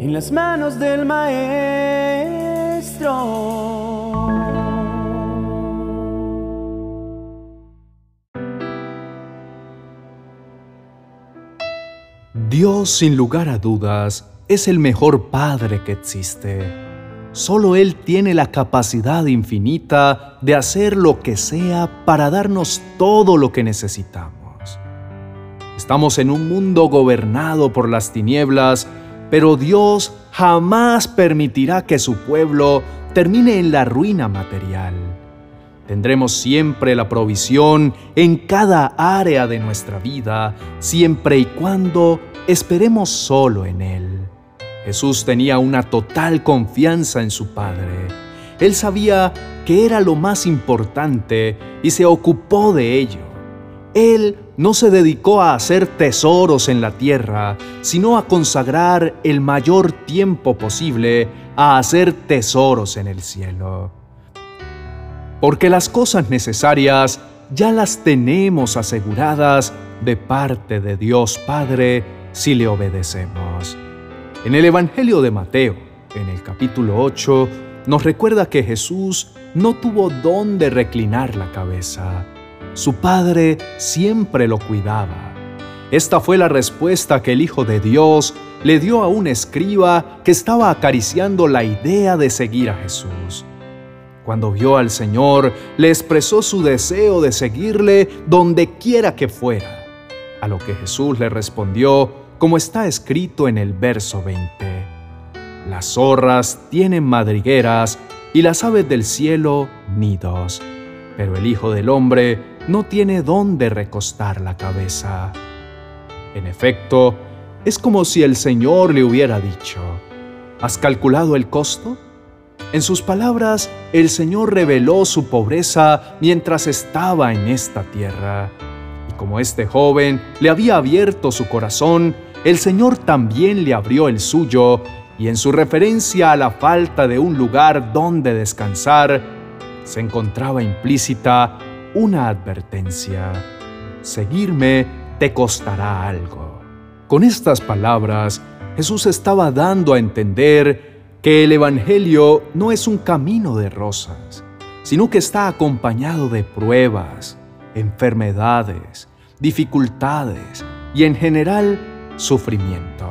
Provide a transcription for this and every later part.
en las manos del Maestro. Dios, sin lugar a dudas, es el mejor Padre que existe. Solo Él tiene la capacidad infinita de hacer lo que sea para darnos todo lo que necesitamos. Estamos en un mundo gobernado por las tinieblas, pero Dios jamás permitirá que su pueblo termine en la ruina material. Tendremos siempre la provisión en cada área de nuestra vida, siempre y cuando esperemos solo en Él. Jesús tenía una total confianza en su Padre. Él sabía que era lo más importante y se ocupó de ello. Él no se dedicó a hacer tesoros en la tierra, sino a consagrar el mayor tiempo posible a hacer tesoros en el cielo. Porque las cosas necesarias ya las tenemos aseguradas de parte de Dios Padre si le obedecemos. En el Evangelio de Mateo, en el capítulo 8, nos recuerda que Jesús no tuvo dónde reclinar la cabeza. Su Padre siempre lo cuidaba. Esta fue la respuesta que el Hijo de Dios le dio a un escriba que estaba acariciando la idea de seguir a Jesús. Cuando vio al Señor, le expresó su deseo de seguirle donde quiera que fuera. A lo que Jesús le respondió, como está escrito en el verso 20. Las zorras tienen madrigueras y las aves del cielo nidos, pero el Hijo del Hombre no tiene dónde recostar la cabeza. En efecto, es como si el Señor le hubiera dicho, ¿has calculado el costo? En sus palabras, el Señor reveló su pobreza mientras estaba en esta tierra. Y como este joven le había abierto su corazón, el Señor también le abrió el suyo, y en su referencia a la falta de un lugar donde descansar, se encontraba implícita una advertencia. Seguirme te costará algo. Con estas palabras, Jesús estaba dando a entender que el Evangelio no es un camino de rosas, sino que está acompañado de pruebas, enfermedades, dificultades y en general sufrimiento.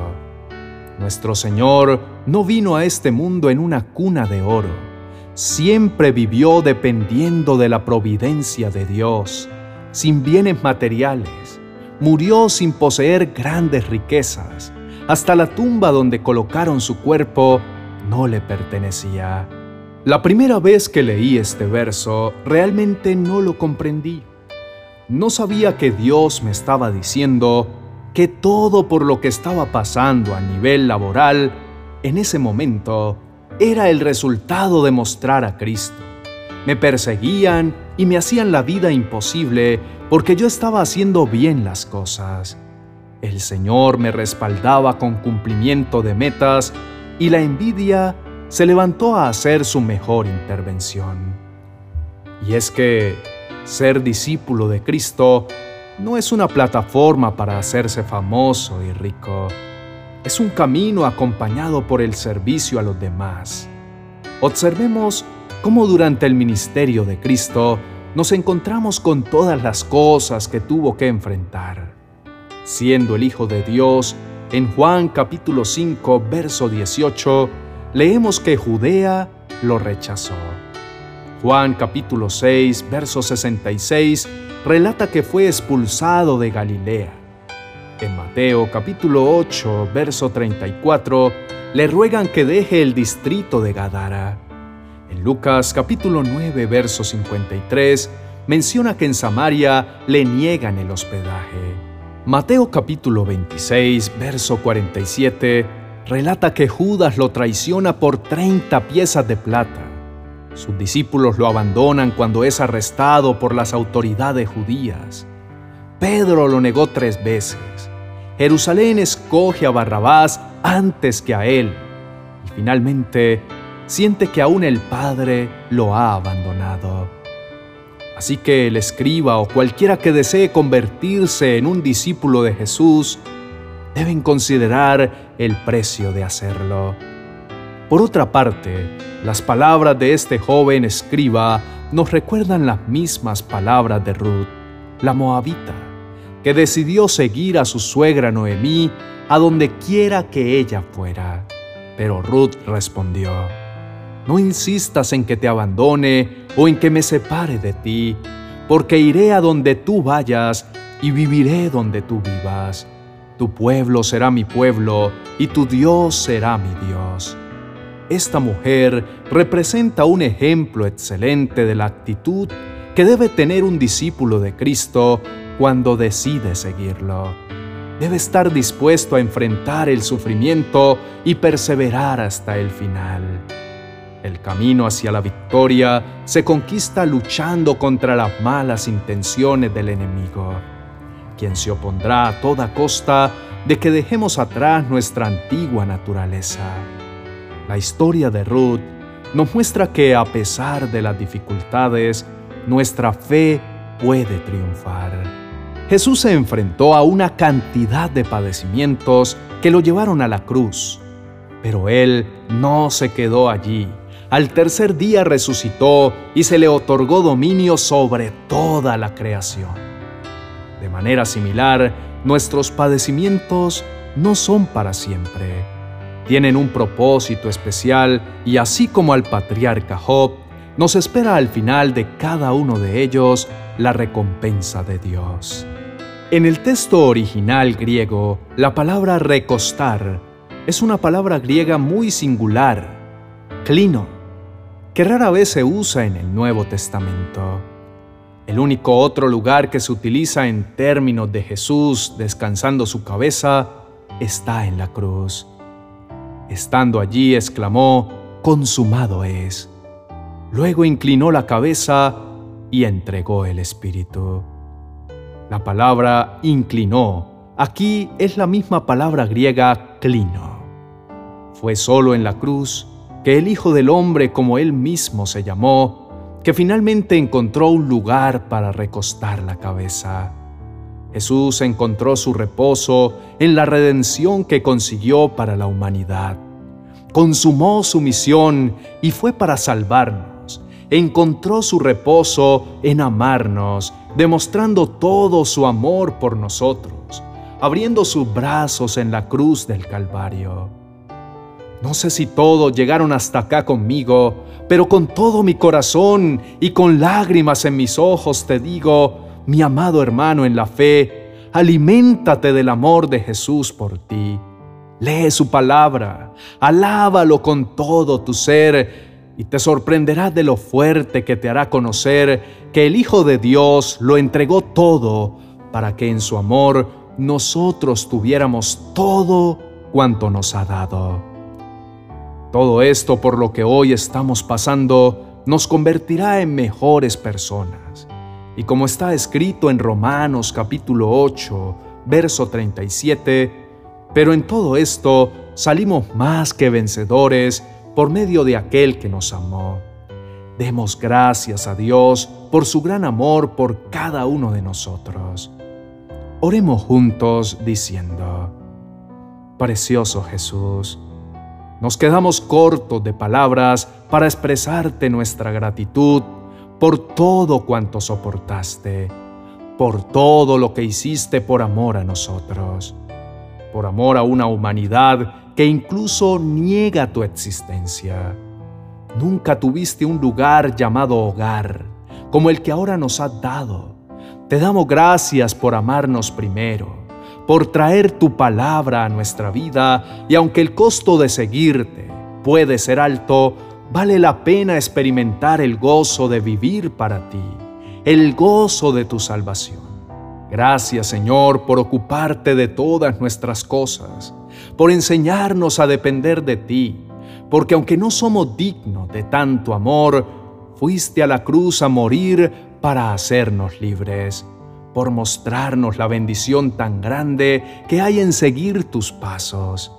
Nuestro Señor no vino a este mundo en una cuna de oro. Siempre vivió dependiendo de la providencia de Dios, sin bienes materiales. Murió sin poseer grandes riquezas. Hasta la tumba donde colocaron su cuerpo no le pertenecía. La primera vez que leí este verso realmente no lo comprendí. No sabía que Dios me estaba diciendo que todo por lo que estaba pasando a nivel laboral en ese momento era el resultado de mostrar a Cristo. Me perseguían y me hacían la vida imposible porque yo estaba haciendo bien las cosas. El Señor me respaldaba con cumplimiento de metas y la envidia se levantó a hacer su mejor intervención. Y es que ser discípulo de Cristo no es una plataforma para hacerse famoso y rico. Es un camino acompañado por el servicio a los demás. Observemos cómo durante el ministerio de Cristo nos encontramos con todas las cosas que tuvo que enfrentar. Siendo el Hijo de Dios, en Juan capítulo 5, verso 18, leemos que Judea lo rechazó. Juan capítulo 6, verso 66, relata que fue expulsado de Galilea. En Mateo capítulo 8, verso 34, le ruegan que deje el distrito de Gadara. En Lucas capítulo 9, verso 53, menciona que en Samaria le niegan el hospedaje. Mateo capítulo 26, verso 47, relata que Judas lo traiciona por 30 piezas de plata. Sus discípulos lo abandonan cuando es arrestado por las autoridades judías. Pedro lo negó tres veces. Jerusalén escoge a Barrabás antes que a él. Y finalmente siente que aún el Padre lo ha abandonado. Así que el escriba o cualquiera que desee convertirse en un discípulo de Jesús deben considerar el precio de hacerlo. Por otra parte, las palabras de este joven escriba nos recuerdan las mismas palabras de Ruth, la moabita, que decidió seguir a su suegra Noemí a donde quiera que ella fuera. Pero Ruth respondió, No insistas en que te abandone o en que me separe de ti, porque iré a donde tú vayas y viviré donde tú vivas. Tu pueblo será mi pueblo y tu Dios será mi Dios. Esta mujer representa un ejemplo excelente de la actitud que debe tener un discípulo de Cristo cuando decide seguirlo. Debe estar dispuesto a enfrentar el sufrimiento y perseverar hasta el final. El camino hacia la victoria se conquista luchando contra las malas intenciones del enemigo, quien se opondrá a toda costa de que dejemos atrás nuestra antigua naturaleza. La historia de Ruth nos muestra que a pesar de las dificultades, nuestra fe puede triunfar. Jesús se enfrentó a una cantidad de padecimientos que lo llevaron a la cruz, pero Él no se quedó allí. Al tercer día resucitó y se le otorgó dominio sobre toda la creación. De manera similar, nuestros padecimientos no son para siempre. Tienen un propósito especial y así como al patriarca Job, nos espera al final de cada uno de ellos la recompensa de Dios. En el texto original griego, la palabra recostar es una palabra griega muy singular, clino, que rara vez se usa en el Nuevo Testamento. El único otro lugar que se utiliza en términos de Jesús descansando su cabeza está en la cruz. Estando allí, exclamó, consumado es. Luego inclinó la cabeza y entregó el Espíritu. La palabra inclinó aquí es la misma palabra griega clino. Fue solo en la cruz que el Hijo del Hombre, como él mismo se llamó, que finalmente encontró un lugar para recostar la cabeza. Jesús encontró su reposo en la redención que consiguió para la humanidad. Consumó su misión y fue para salvarnos encontró su reposo en amarnos, demostrando todo su amor por nosotros, abriendo sus brazos en la cruz del Calvario. No sé si todos llegaron hasta acá conmigo, pero con todo mi corazón y con lágrimas en mis ojos te digo, mi amado hermano en la fe, aliméntate del amor de Jesús por ti. Lee su palabra, alábalo con todo tu ser y te sorprenderá de lo fuerte que te hará conocer que el Hijo de Dios lo entregó todo para que en su amor nosotros tuviéramos todo cuanto nos ha dado. Todo esto por lo que hoy estamos pasando nos convertirá en mejores personas. Y como está escrito en Romanos capítulo 8, verso 37, pero en todo esto salimos más que vencedores por medio de aquel que nos amó. Demos gracias a Dios por su gran amor por cada uno de nosotros. Oremos juntos diciendo, Precioso Jesús, nos quedamos cortos de palabras para expresarte nuestra gratitud por todo cuanto soportaste, por todo lo que hiciste por amor a nosotros, por amor a una humanidad que incluso niega tu existencia. Nunca tuviste un lugar llamado hogar, como el que ahora nos has dado. Te damos gracias por amarnos primero, por traer tu palabra a nuestra vida y aunque el costo de seguirte puede ser alto, vale la pena experimentar el gozo de vivir para ti, el gozo de tu salvación. Gracias Señor por ocuparte de todas nuestras cosas por enseñarnos a depender de ti, porque aunque no somos dignos de tanto amor, fuiste a la cruz a morir para hacernos libres, por mostrarnos la bendición tan grande que hay en seguir tus pasos.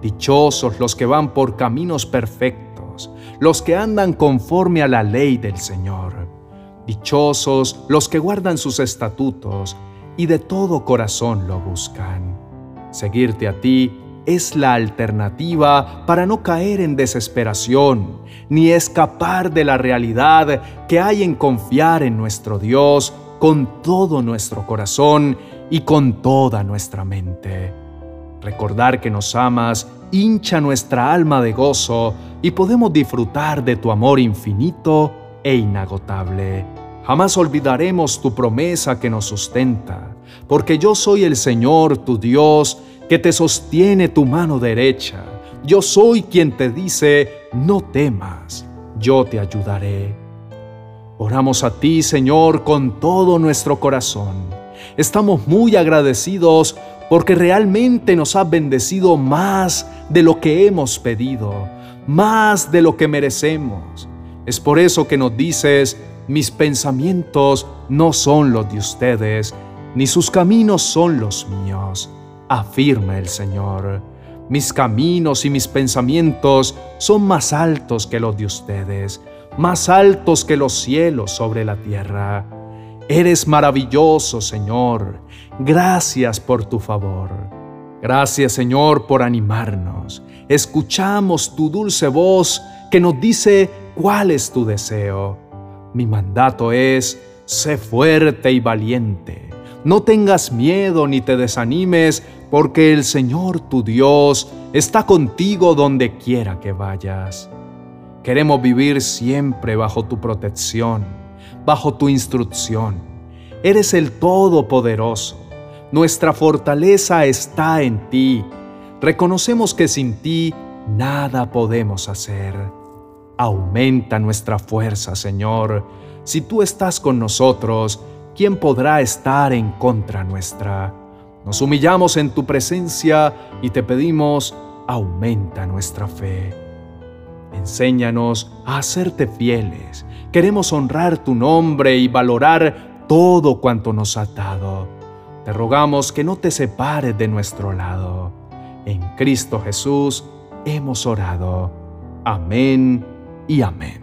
Dichosos los que van por caminos perfectos, los que andan conforme a la ley del Señor. Dichosos los que guardan sus estatutos y de todo corazón lo buscan. Seguirte a ti es la alternativa para no caer en desesperación, ni escapar de la realidad que hay en confiar en nuestro Dios con todo nuestro corazón y con toda nuestra mente. Recordar que nos amas hincha nuestra alma de gozo y podemos disfrutar de tu amor infinito e inagotable. Jamás olvidaremos tu promesa que nos sustenta, porque yo soy el Señor, tu Dios, que te sostiene tu mano derecha. Yo soy quien te dice, no temas, yo te ayudaré. Oramos a ti, Señor, con todo nuestro corazón. Estamos muy agradecidos porque realmente nos has bendecido más de lo que hemos pedido, más de lo que merecemos. Es por eso que nos dices, mis pensamientos no son los de ustedes, ni sus caminos son los míos, afirma el Señor. Mis caminos y mis pensamientos son más altos que los de ustedes, más altos que los cielos sobre la tierra. Eres maravilloso, Señor. Gracias por tu favor. Gracias, Señor, por animarnos. Escuchamos tu dulce voz que nos dice cuál es tu deseo. Mi mandato es, sé fuerte y valiente. No tengas miedo ni te desanimes, porque el Señor tu Dios está contigo donde quiera que vayas. Queremos vivir siempre bajo tu protección, bajo tu instrucción. Eres el Todopoderoso. Nuestra fortaleza está en ti. Reconocemos que sin ti nada podemos hacer. Aumenta nuestra fuerza, Señor. Si tú estás con nosotros, ¿quién podrá estar en contra nuestra? Nos humillamos en tu presencia y te pedimos, aumenta nuestra fe. Enséñanos a hacerte fieles. Queremos honrar tu nombre y valorar todo cuanto nos ha dado. Te rogamos que no te separes de nuestro lado. En Cristo Jesús hemos orado. Amén y amén.